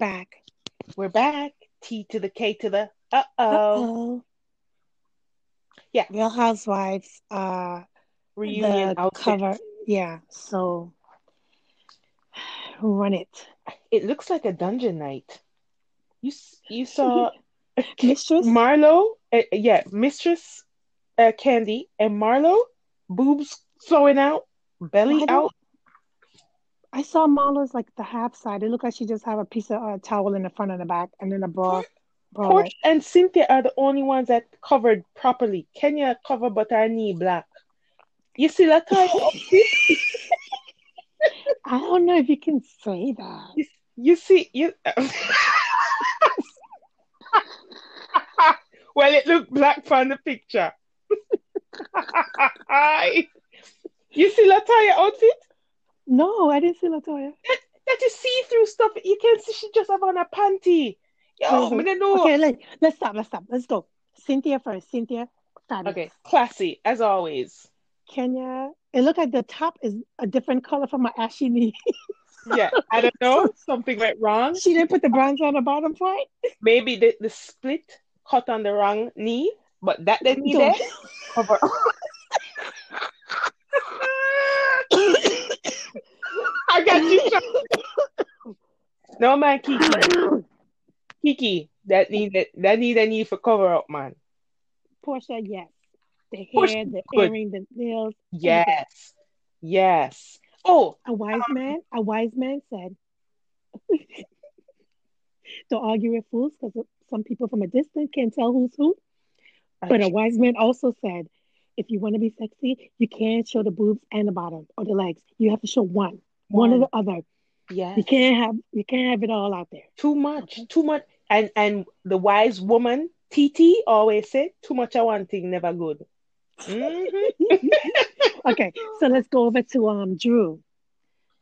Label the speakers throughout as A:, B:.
A: back.
B: We're back. T to the K to the uh oh. Yeah.
A: Real Housewives. Uh,
B: Reunion
A: cover. Yeah. So run it,
B: It looks like a dungeon night. You you saw
A: Mistress.
B: Marlo, uh, yeah, Mistress uh, Kandi and Marlo, boobs flowing out, belly out.
A: I saw Marla's like the half side. It looked like she just have a piece of uh, towel in the front and the back, and then a bra.
B: and Cynthia are the only ones that covered properly. Kenya covered but her knee black. You see that time?
A: I don't know if you can say that.
B: you, you see you. well, it looked black from the picture. you see Latoya outfit?
A: No, I didn't see Latoya.
B: That—that is see-through stuff. You can't see she just have on a panty. Yo,
A: wait.
B: don't know.
A: Okay, let, let's stop. Let's stop. Let's go. Cynthia first. Cynthia, fabulous.
B: Okay, classy as always.
A: Kenya. It looked like the top is a different color from my ashy knee.
B: Yeah, I don't know. Something went wrong.
A: she didn't put the bronze on the bottom part.
B: Maybe the, the split cut on the wrong knee, but that didn't need it. Cover. I got you. No man, Kiki. Kiki, that need that, that need a need for cover up, man.
A: Porsha, yes. The hair, the
B: good.
A: earring, the nails.
B: Yes, yes. Oh,
A: A wise um, man, a wise man said, "Don't argue with fools, because some people from a distance can't tell who's who." But a wise man also said, "If you want to be sexy, you can't show the boobs and the bottom or the legs. You have to show one, one, or the other.
B: Yes.
A: You can't have, you can't have it all out there."
B: Too much,
A: Okay.
B: too much. And and the wise woman, TT, always said, too much of one thing never good. Mhm.
A: okay, so let's go over to um Drew.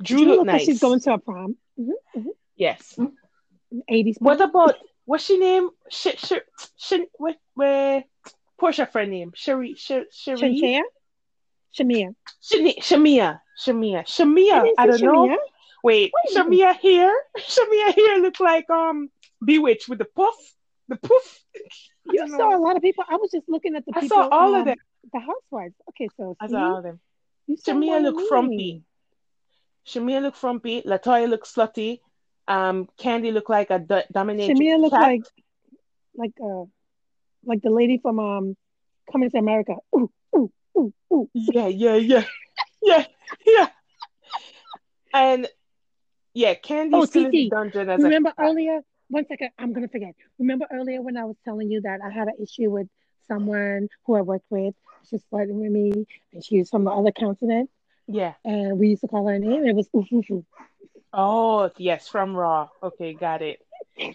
B: Drew looked
A: look like she's going to a prom. hmm
B: yes.
A: 80s.
B: What about what's she name? Sh- sh- sh- what where Porsha friend name? Sherry Sh- Sherry? Shamea. Shamea Shamea Shamea.
A: didn't
B: I, don't know. Wait, Shamea here. Shamea here look like um Bewitched with the puff, the poof.
A: You saw
B: know.
A: a lot of people. I was just looking at the
B: I
A: people.
B: saw all
A: um,
B: of them.
A: The housewives. Okay, so
B: I
A: see,
B: saw all of them.
A: Shamea
B: look frumpy. Shamea look frumpy. Latoya look slutty. Um, Kandi look like a d- dominatrix
A: Shamea
B: look
A: like like uh like the lady from um Coming to America. Ooh, ooh, ooh, ooh.
B: Yeah, yeah, yeah, yeah, yeah. And yeah, Kandi
A: Oh,
B: still in the dungeon as
A: Remember
B: a
A: earlier? One second, I'm gonna forget. Remember earlier when I was telling you that I had an issue with someone who I worked with. She's flirting with me, and she was from the other continent,
B: yeah.
A: and we used to call her name. It was oof.
B: Oh yes, from Raw. Okay, got it.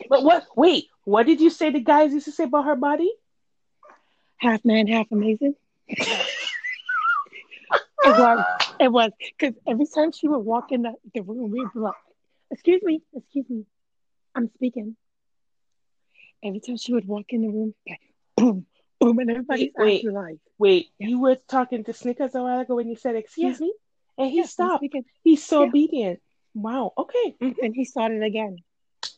B: But what? Wait, what did you say the guys used to say about her body?
A: half man, half amazing. It was, it was, because every time she would walk in the, the room, we'd be like, "Excuse me, excuse me, I'm speaking." Every time she would walk in the room, like, boom, boom, and everybody's
B: Wait,
A: acting like,
B: Wait,
A: Yeah.
B: you were talking to Snickers a while ago when you said "excuse me," and he
A: "Yes, I'm
B: stopped. He's so
A: Yeah.
B: obedient. Wow. Okay. Mhm.
A: and he started again.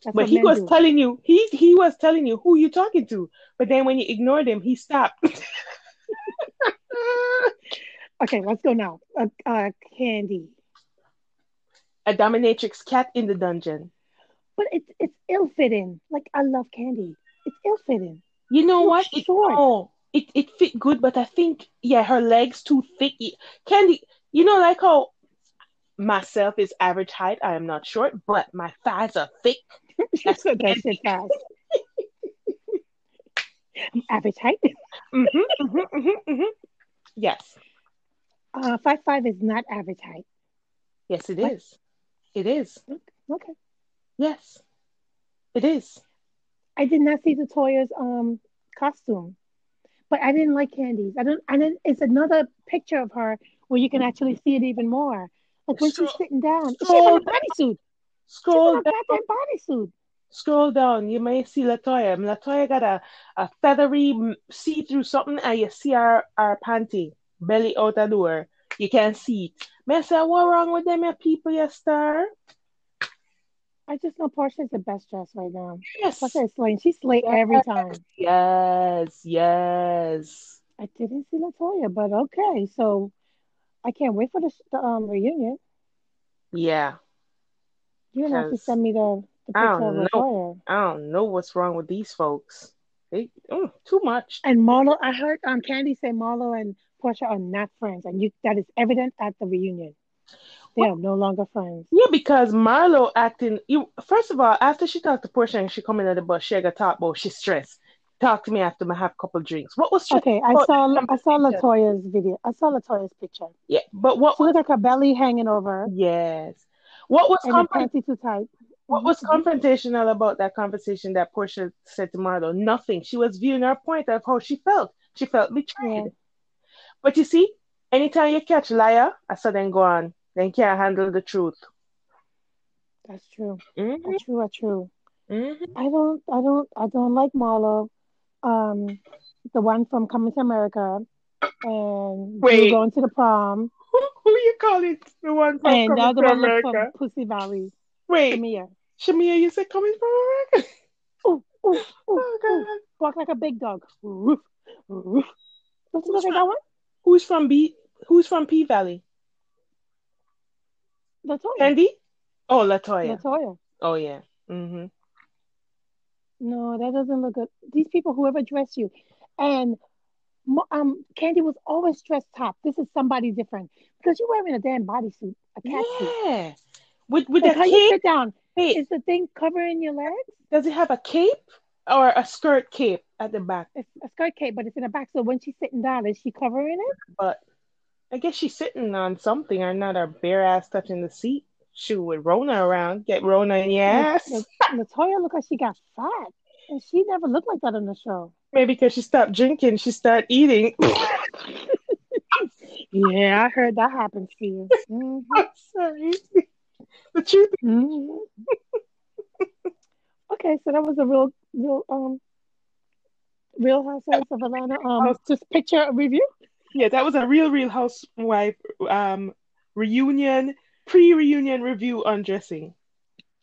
A: That's
B: But he was
A: do.
B: telling you, he he was telling you who you talking to. But then when you ignored him, he stopped.
A: Okay, let's go now. Uh, uh, Kandi,
B: a dominatrix cat in the dungeon.
A: but it's it's ill fitting. Like I love Kandi. It's ill fitting.
B: You know what? It, no, it it fit good, but I think yeah, her legs too thick. Kandi, you know, like how myself is average height. I am not short, but my thighs are thick.
A: That's what that shit fast. I'm average height.
B: hmm hmm hmm hmm Yes,
A: Uh, five five is not average height.
B: yes, it
A: What?
B: is. It is.
A: Okay.
B: Yes, it is.
A: I did not see the Toya's um costume, but I didn't like Kandi's. I don't. I didn't. It's another picture of her where you can actually see it even more. Like when
B: Scroll-
A: she's sitting down, she's
B: scroll
A: in a bodysuit. She's
B: Scroll
A: in a bodysuit.
B: Scroll down. You may see Latoya. Latoya got a, a feathery mm, see-through something, and you see our, our panty belly out the door. You can see it. May I say, what wrong with them, you people, you star?
A: I just know Porsha's the best dress right now.
B: Yes.
A: Porsha is slaying. She's slay every time.
B: Yes. Yes.
A: I didn't see Latoya, but okay. So I can't wait for the, the um reunion.
B: Yeah.
A: You're gonna have to send me the, the
B: I
A: picture of
B: don't know.
A: Latoya.
B: I don't know what's wrong with these folks. They mm, too much.
A: And Marlo, I heard um Kandi say Marlo and Porsha are not friends, and you that is evident at the reunion. They
B: What?
A: are no longer friends.
B: Yeah, because Marlo acting. You first of all, after she talked to Porsha and she come in at the bus, she got talk about she's stressed. Talk to me after I have a couple drinks. What was
A: Okay, I saw I saw? Latoya's video. I saw Latoya's picture.
B: Yeah, but what
A: She
B: was
A: like her belly hanging over
B: yes? What was confront?
A: too tight.
B: What was confrontational about that conversation that Porsha said to Marlo? Nothing. She was viewing her point of how she felt. She felt
A: Yeah,
B: betrayed. But you see, anytime you catch liar, I saw them go on. They can't handle the truth.
A: that's true.
B: hmm
A: That's true. That's true.
B: hmm
A: I don't. I don't. I don't like Marlo. Um, the one from Coming to America, and
B: Wait,
A: going to the prom,
B: who, who you call it? The one from
A: and the
B: coming
A: other
B: to
A: one looked from
B: America?
A: Pussy Valley.
B: Wait,
A: Shamea.
B: Shamea, you said coming from America?
A: Ooh, ooh, ooh,
B: Oh. God.
A: Walk like a big dog. Woof, woof. Don't you look like that one?
B: Who's from B who's from P Valley?
A: Latoya.
B: Kandi? Oh, Latoya.
A: Latoya.
B: Oh yeah. hmm
A: No, that doesn't look good. These people, whoever dressed you, and um, Kandi was always dressed top. This is somebody different because you're wearing a damn bodysuit, a cat suit.
B: Yeah. With with
A: Like how you
B: cape?
A: sit down.
B: Wait,
A: Is the thing covering your legs?
B: does it have a cape or a skirt cape at the back?
A: It's a skirt cape, but it's in the back. So when she's sitting down, is she covering it?
B: But I guess she's sitting on something or not her bare ass touching the seat. Shoot with Rona around. Get Rona in your ass.
A: La- Latoya looked like she got fat, and she never looked like that on the show.
B: Maybe because she stopped drinking, she started eating.
A: Yeah, I heard that happens to you. hmm
B: I'm sorry. The truth
A: hmm Okay, so that was a real, real, um, Real Housewives of Atlanta. Um,
B: House-
A: just picture a review.
B: Yeah, that was a real, real housewife um reunion, pre-reunion review on dressing.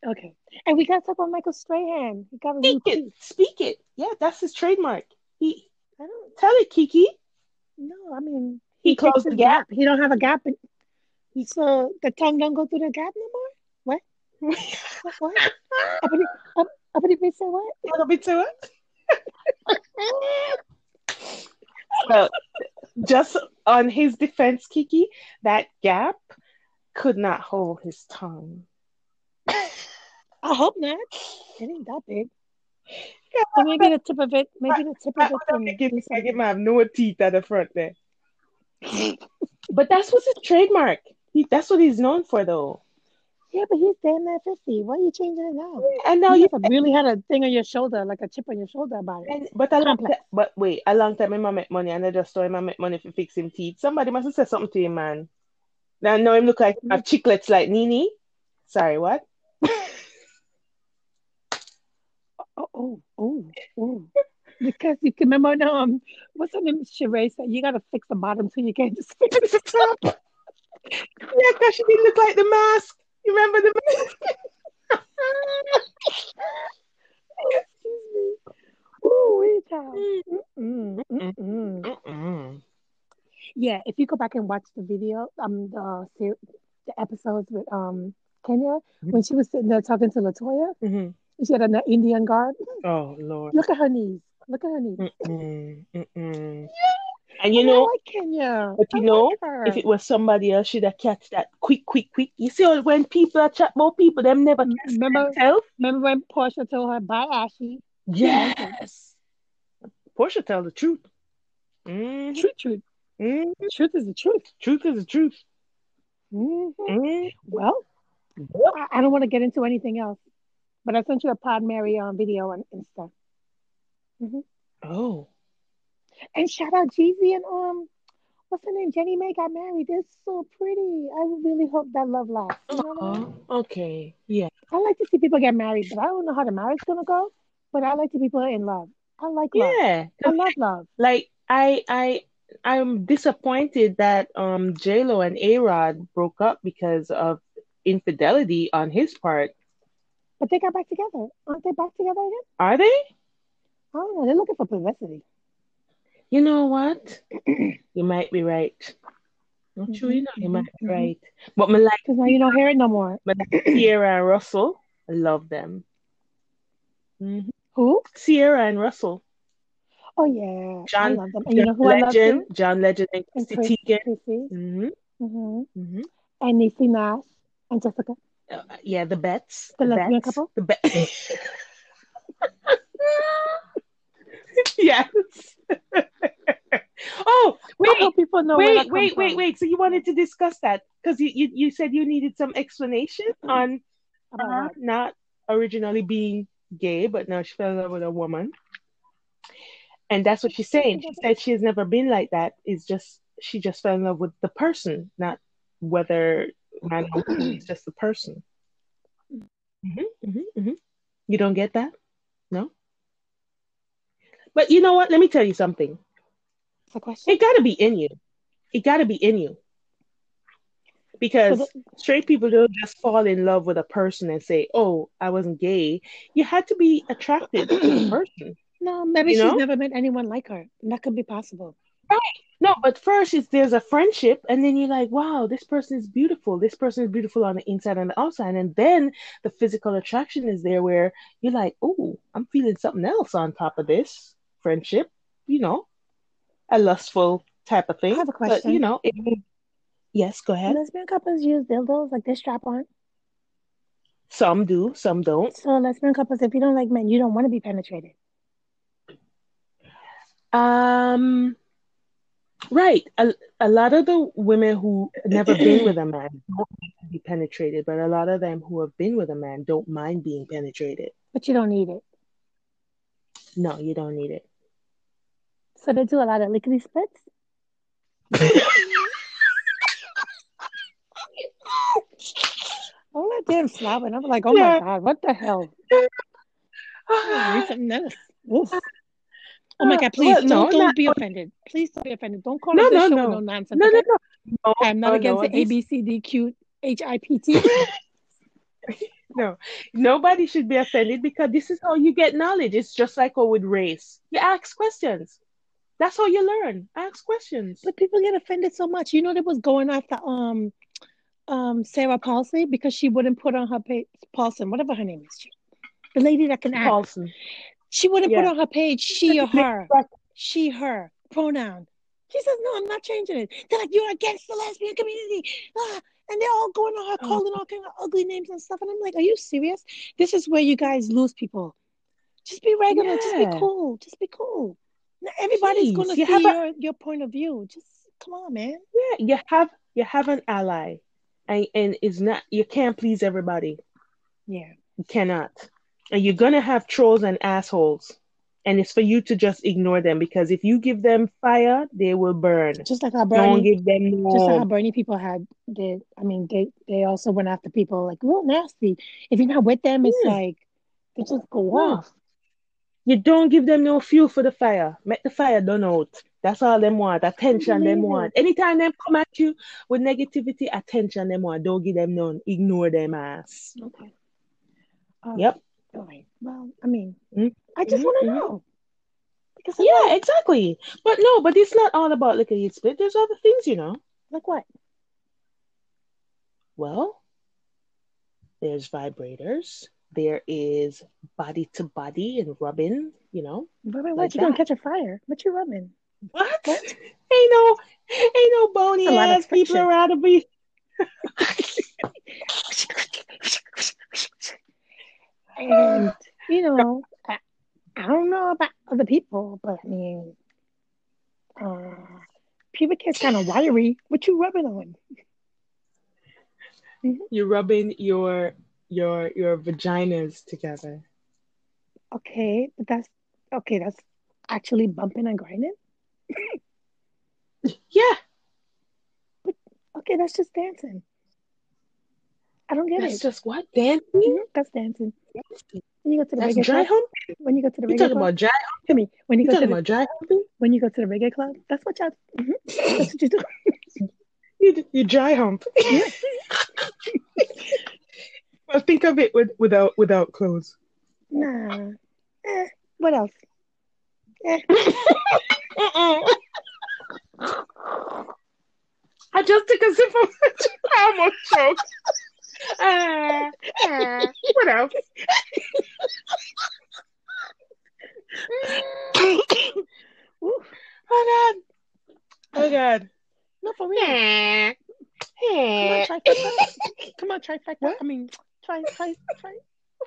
A: Okay, and we gotta talk about Michael Strahan. He got
B: Speak it, speak it. Yeah, that's his trademark. He
A: I don't
B: tell it, Kiki.
A: No, I mean,
B: He
A: he
B: closed the gap.
A: gap. He don't have a gap. In, so the tongue don't go through the gap no more. What? What? what? Up, uppity bitch say what?
B: To it. Well, just on his defense, Kiki, that gap could not hold his tongue.
A: I hope not. It ain't that big. So maybe the tip of it, maybe the tip
B: I,
A: of it
B: I
A: can
B: don't think it- I
A: something.
B: give him have no teeth at the front there. But that's what's his trademark. He, that's what he's known for, though.
A: Yeah, but he's damn near 50. Why are you changing it now?
B: And now
A: you,
B: you
A: have really had a thing on your shoulder, like a chip on your shoulder about it.
B: and, but a long time, but wait, a long time him make money, and I just saw him make money for fixing teeth. Somebody must have said something to him, man. Now know him look like
A: Mm.
B: have chiclets like NeNe. Sorry, what?
A: Oh, oh, oh, oh. Because you can remember, no, um, what's her name? Sheree said, you got to fix the bottom so you can't just fix the top.
B: Yeah, because she didn't look like the mask. You remember the mask?
A: Excuse me. Ooh, wee, child. Mm-mm, mm-mm.
B: Mm-mm.
A: Yeah, if you go back and watch the video, um, the the episodes with um Kenya when she was sitting there talking to Latoya,
B: Mhm.
A: she had an Indian guard.
B: Oh Lord.
A: Look at her knees. Look at her knees.
B: Mm-mm. Mm-mm. And you
A: And
B: know,
A: I like Kenya.
B: but you
A: I
B: know,
A: like
B: if it was somebody else, she'd have catch that quick, quick, quick. You see, when people are chat about people, them never
A: M-
B: catch
A: remember,
B: themselves.
A: remember when Porsha told her, "Bye, Ashley." She meant.
B: Yes. Porsha tell the truth. Mm-hmm.
A: Truth, truth,
B: Mm-hmm.
A: truth is the truth.
B: Truth is the truth.
A: hmm
B: Mm-hmm.
A: Well, I, I don't want to get into anything else, but I sent you a Pod Mary um, video on Insta.
B: Oh.
A: And shout out Jeezy and um, what's her name? Jeannie Mai got married. They're so pretty. I really hope that love lasts. You know what I mean?
B: Okay. Yeah.
A: I like to see people get married, but I don't know how the marriage gonna go. But I like to people in love. I like love.
B: Yeah.
A: I love love.
B: Like I I I'm disappointed that um J Lo and A Rod broke up because of infidelity on his part.
A: But they got back together. Aren't they back together again?
B: Are they?
A: I don't know. They're looking for publicity.
B: You know what? you might be right. Not sure, you know, you
A: Mhm,
B: might be
A: mhm.
B: right. But me like,
A: Because now you don't hear it no more.
B: like Ciara and Russell. I love them. Mhm.
A: Who?
B: Ciara and Russell.
A: Oh yeah, I love them. And you know
B: John
A: who I love
B: Legend,
A: too?
B: John Legend and
A: And
B: Chrissy
A: Chris,
B: Teigen.
A: Chrissy.
B: hmm
A: hmm
B: hmm
A: And Niecy Nash and Jessica.
B: Uh, yeah, the Bets.
A: The lesbian
B: Bets.
A: couple?
B: The Bet. yes. oh, wait,
A: people know
B: wait, wait, wait,
A: from.
B: wait. So you wanted to discuss that because you, you you said you needed some explanation on
A: About
B: her not originally being gay, but now she fell in love with a woman. And that's what she's saying. She said she has never been like that. It's just she just fell in love with the person, not whether man or woman. It's just the person. hmm hmm hmm You don't get that? No. But you know what? Let me tell you something.
A: A question.
B: It got to be in you. It got to be in you. Because
A: So
B: straight people don't just fall in love with a person and say, "Oh, I wasn't gay." You had to be attracted to the person.
A: No, maybe
B: You
A: she's
B: know?
A: never met anyone like her. That could be possible. Right.
B: No, but first it's there's a friendship, and then you're like, "Wow, this person is beautiful. This person is beautiful on the inside and the outside." And then the physical attraction is there, where you're like, "Oh, I'm feeling something else on top of this friendship." You know, a lustful type of thing.
A: I have a
B: But
A: question.
B: you know, it, yes, go ahead.
A: Lesbian couples use dildos like they strap on.
B: Some do, some don't.
A: So lesbian couples, if you don't like men, you don't want to be penetrated.
B: Um, right. A, a lot of the women who never been with a man don't need to be penetrated, but a lot of them who have been with a man don't mind being penetrated.
A: But you don't need it.
B: No, you don't need it.
A: So they do a lot of lickety splits. All that damn slobbing. I'm like, oh
B: Yeah.
A: my god, what the hell? Oh, read something else. Oof. Oh my god, please
B: Well, no,
A: don't don't
B: not-
A: be offended. Please don't be offended. Don't call
B: No,
A: up this
B: no,
A: show
B: no.
A: with no nonsense.
B: No, no, no. No,
A: I'm not
B: no,
A: against
B: no,
A: the A
B: this-
A: B C D Q H I P T.
B: No, nobody should be offended because this is how you get knowledge. It's just like how with race. You ask questions. That's how you learn. Ask questions.
A: But people get offended so much. You know, they was going after um um Sarah Paulson because she wouldn't put on her page Paulson, whatever her name is. The lady that can act.
B: Paulson.
A: She wouldn't put on her page she or her. She, her, pronoun. She says, No, I'm not changing it. They're like, You're against the lesbian community. Ah, and they're all going on her,
B: Oh.
A: calling all kind of ugly names and stuff. And I'm like, Are you serious? This is where you guys lose people. Just be regular. Just be cool. Just be cool. Everybody's going to see
B: have a-
A: your, your point of view. Just come on, man.
B: Yeah, you have you have an ally, and and it's not you can't please everybody.
A: Yeah.
B: You cannot, and you're gonna have trolls and assholes, and it's for you to just ignore them because if you give them fire, they will burn.
A: Just like how
B: Don't
A: Bernie,
B: give them
A: just like how. Bernie people had did. I mean, they they also went after people like real nasty. If you're not with them, it's
B: Yeah.
A: like they just go off.
B: You don't give them no fuel for the fire. Make the fire done out. That's all them want. Attention them want. Anytime them come at you with negativity, attention them want. Don't give them none. Ignore them ass.
A: Okay. Uh,
B: Yep.
A: All right. Well, I mean,
B: Mm.
A: I just want to
B: mhm.
A: know because I'm
B: Yeah,
A: like,
B: exactly. But no, but it's not all about lickety split. There's other things, you know.
A: like what?
B: Well, there's vibrators. There is body to body and rubbing, you know.
A: Wait,
B: Like
A: what? You're gonna catch a fire? What you rubbing?
B: What?
A: What?
B: Ain't no ain't no bony ass people around to be
A: and you know, I, I don't know about other people, but I mean, uh, pubic hair's kind of wiry. What you rubbing on?
B: you're rubbing your your your vaginas together.
A: Okay, but that's okay. That's actually bumping and grinding.
B: Yeah,
A: Okay, that's just dancing. I don't get
B: that's
A: it.
B: That's just what dancing.
A: Mhm, That's dancing. When you go to the
B: That's
A: reggae
B: dry
A: club,
B: hump.
A: when you go to the
B: You
A: reggae
B: talking
A: club,
B: about dry?
A: to me, when you
B: You
A: go to
B: talking
A: the
B: about dry humping?
A: when you go to the reggae club, that's what y'all. mhm, That's what you do.
B: You you dry hump.
A: Yeah.
B: Well, think of it with, without without clothes.
A: Nah. Eh, what else? Eh.
B: I just took a sip of I almost choked. Uh, uh, what else? Oh God. Oh God.
A: no, for real. Come on, trifecta. Come on, trifecta.
B: What?
A: I mean, try, try, try,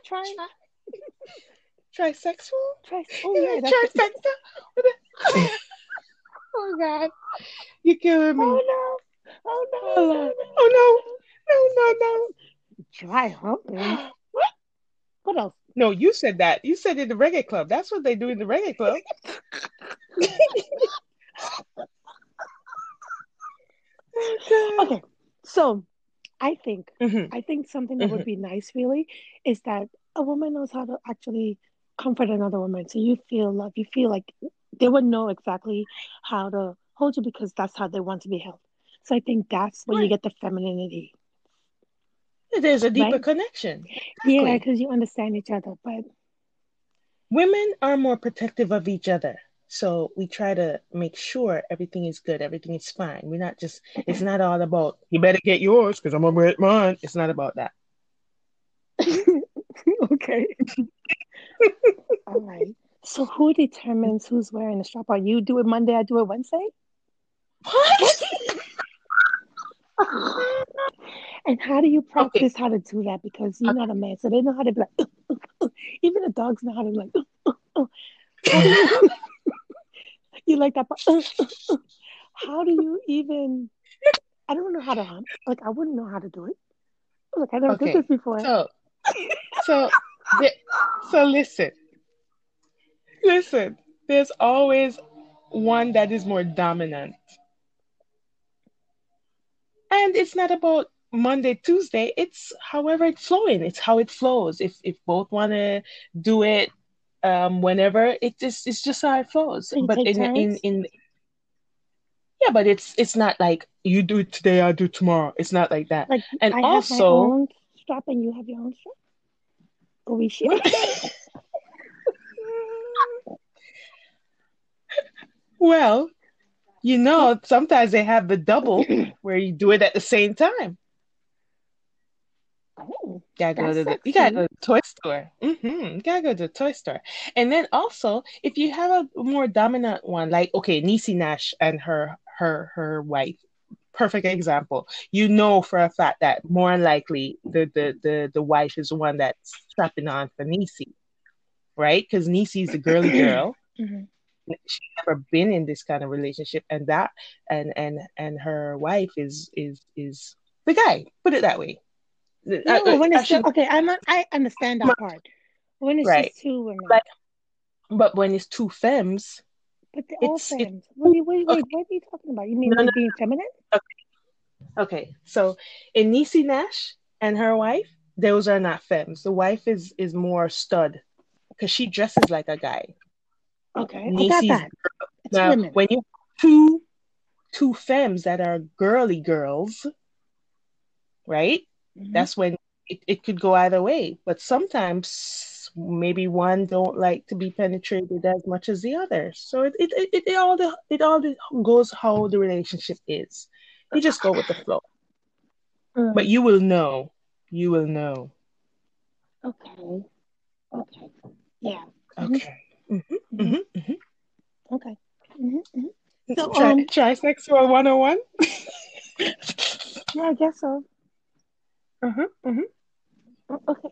A: try, try,
B: Trisexual?
A: try. Oh yeah.
B: Trifecta? What oh God. You're killing me.
A: Oh no! Oh no!
B: Oh, Lord. Oh no. No, no,
A: Try humping.
B: no.
A: What else?
B: No, you said that. You said in the reggae club. That's what they do in the reggae club.
A: Oh, okay, so I think
B: Mhm.
A: I think something that would be nice really is that a woman knows how to actually comfort another woman. So you feel love. You feel like they would know exactly how to hold you because that's how they want to be held. So I think that's where you get the femininity.
B: There's a deeper
A: Right.
B: connection.
A: Yeah, because you understand each other. But
B: Women are more protective of each other. So we try to make sure everything is good, everything is fine. We're not just, it's not all about, you better get yours because I'm going to get mine. It's not about that.
A: okay. All right. So who determines who's wearing the strap on? You do it Monday, I do it Wednesday?
B: What?
A: And how do you practice how to do that? Because you're not a man, so they know how to be like, even the dogs know how to be like, How do you, you like that? How do you even? I don't know how to hump. Like I wouldn't know how to do it. Look, I never
B: Okay,
A: did this before.
B: So, so, so listen, listen. There's always one that is more dominant, and it's not about Monday, Tuesday. It's however it's flowing. It's how it flows. If if both want to do it, um, whenever it is it's just how it flows. But in in in yeah, but it's it's not like you do it today, I do tomorrow. It's not like that.
A: Like
B: And
A: I
B: also,
A: strap and you have your own strap. Or we share.
B: well, you know, sometimes they have the double where you do it at the same time. Gotta go
A: That's
B: to the you gotta go to the toy store. Mm-hmm. You gotta go to the toy store. And then also, if you have a more dominant one, like okay, Niecy Nash and her her her wife, perfect example. You know for a fact that more likely the the the, the wife is the one that's strapping on for Niecy. right? Because Niecy's a girly girl.
A: Mhm.
B: she's never been in this kind of relationship and that and and and her wife is is is the guy put it that way Uh,
A: no,
B: I-
A: when it's
B: should-
A: okay, I'm not, I understand that part. When it's
B: Right.
A: just two women,
B: Like, but when it's two femmes
A: but they're all femmes. Do wait, wait,
B: okay.
A: what are you talking about? You mean
B: No,
A: like
B: no.
A: being feminine?
B: okay so in Niecy Nash and her wife those are not femmes the wife is is more stud because she dresses like a guy
A: Okay, I got that. It's
B: now
A: women.
B: when you two two femmes that are girly girls right
A: Mhm.
B: that's when it, it could go either way. But sometimes maybe one don't like to be penetrated as much as the other. So it it, it, it all the, it all the, goes how the relationship is. You just go with the flow.
A: Mm,
B: but you will know. You will know.
A: Okay, okay, yeah,
B: okay. Mhm,
A: Mhm.
B: mhm, mhm.
A: okay. hmm hmm So,
B: try
A: um,
B: try sexual 101
A: yeah, I guess so.
B: Uh-huh, uh-huh.
A: Okay,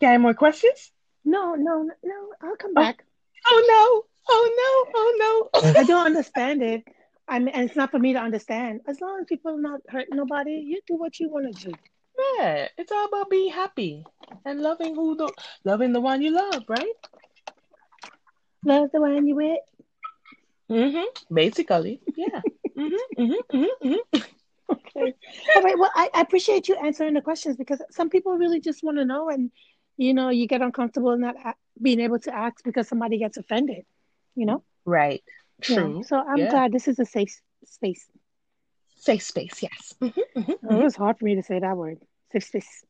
B: got any more questions
A: no, no, no. I'll come back.
B: oh no oh no oh no
A: I don't understand it. I mean, and it's not for me to understand. As long as people are not hurting nobody, you do what you want to do.
B: Yeah, it's all about being happy and loving who the loving the one you love, right?
A: Love the one you with.
B: Mm-hmm. Basically, yeah. mm-hmm, mm-hmm, mm-hmm, mm-hmm.
A: Okay. All right. Well, I, I appreciate you answering the questions because some people really just want to know, and you know, you get uncomfortable not a- being able to ask because somebody gets offended. You know.
B: Right.
A: Yeah.
B: True.
A: So I'm
B: Yeah.
A: glad this is a safe space.
B: Safe space, yes. Mm-hmm, mm-hmm,
A: It was hard for me to say that word. Safe space.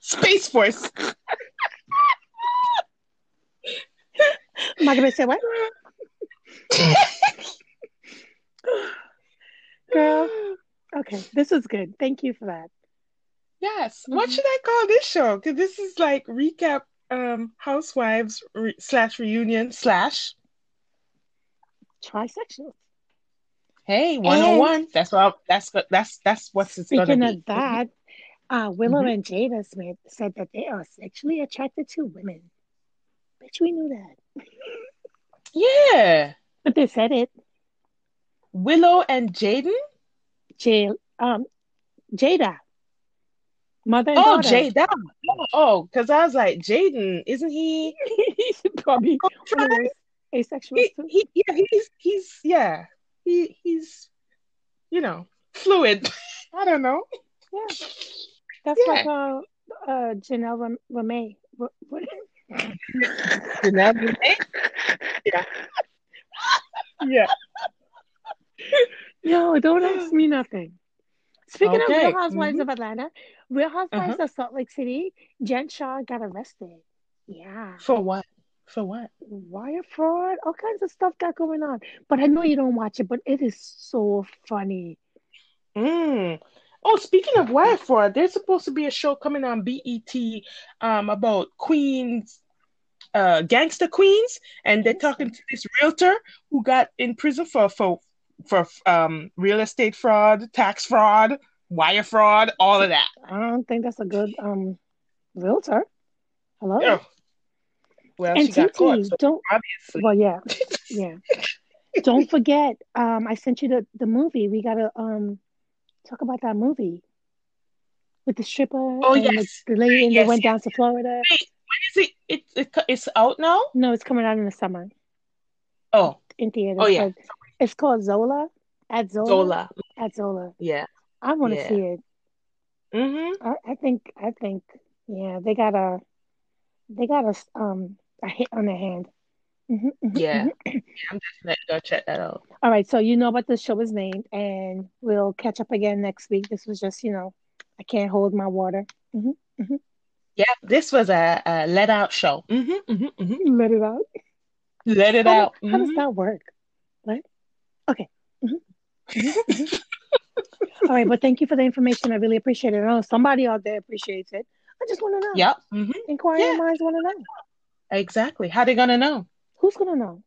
B: Space Force.
A: Am I gonna say what? Girl. Okay, this is good. Thank you for that.
B: Yes. What
A: Mhm.
B: should I call this show? Because this is like recap um housewives re- slash reunion slash
A: Trisexual.
B: hey 101. That's what that's what that's that's what it's gonna
A: Speaking
B: be.
A: of that, uh, Willow
B: Mhm.
A: and Jada Smith said that they are sexually attracted to women. Bitch, we knew that.
B: Yeah.
A: But they said it.
B: Willow and Jaden?
A: J- um, Jada. Mother and
B: Oh,
A: daughter.
B: Jada. Oh, because I was like, Jaden, isn't he?
A: He's probably one of those asexuals
B: He, he yeah, he's he's yeah. He he's you know, fluid. I don't know.
A: Yeah. That's
B: Yeah.
A: like uh, uh, Janelle Ram- Ramey. What, what?
B: Janelle Monáe? Yeah. Yeah.
A: No, don't ask me nothing. Speaking
B: Okay.
A: of Real Housewives
B: Mhm.
A: of Atlanta, Real Housewives
B: Uh-huh.
A: of Salt Lake City, Jen Shah got arrested. Yeah.
B: For what? For what?
A: Wire fraud, all kinds of stuff got going on. But I know you don't watch it, but it is so funny.
B: Mm. Oh, speaking of wire fraud, there's supposed to be a show coming on BET um about queens, uh gangster queens, and they're talking to this realtor who got in prison for for for um real estate fraud, tax fraud, wire fraud, all of that.
A: I don't think that's a good um realtor. Hello?
B: Oh. Well,
A: and
B: she got caught, so
A: don't
B: obviously.
A: well yeah, yeah. don't forget, um, I sent you the, the movie. We gotta um talk about that movie with the stripper
B: Oh,
A: and
B: yes.
A: the, the lady
B: Yes,
A: went down to Florida.
B: Is it, it, it it's out now?
A: No, it's coming out in the summer
B: Oh,
A: in theaters.
B: Oh, yeah.
A: It's called Zola. At Zola.
B: Zola.
A: At Zola.
B: Yeah.
A: I want to
B: Yeah.
A: see it.
B: Mm-hmm.
A: I, I think I think yeah, they got a they got a um a hit on their hand. Mhm, mhm,
B: Yeah.
A: mhm.
B: I'm definitely gonna go check that out.
A: All right, so you know what the show is named, and we'll catch up again next week. This was just, you know, I can't hold my water. hmm
B: Yeah, this was a, a let out show. Mm-hmm, mm-hmm, mm-hmm.
A: Let it out.
B: Let it
A: How,
B: out.
A: how does
B: Mhm.
A: that work? Okay. hmm hmm hmm All right, but thank you for the information. I really appreciate it. I know somebody out there appreciates it. I just want to know.
B: Yep. hmm
A: Inquiring
B: Yeah.
A: minds want to know.
B: Exactly. How they gonna know?
A: Who's gonna know?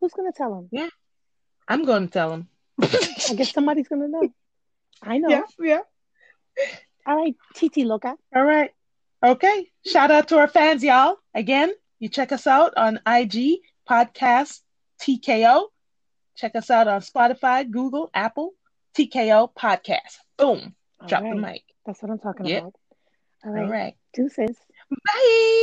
A: Who's gonna tell them?
B: Yeah, I'm gonna tell them.
A: I guess somebody's gonna know. I know.
B: Yeah, yeah.
A: All right, TT Loca.
B: All right. Okay. Shout out to our fans, y'all. Again, you check us out on IG podcast TKO. Check us out on Spotify, Google, Apple, TKO podcast. Boom.
A: All
B: Drop the mic.
A: That's what I'm talking
B: Yeah.
A: about. All
B: All
A: right.
B: right.
A: Deuces.
B: Bye.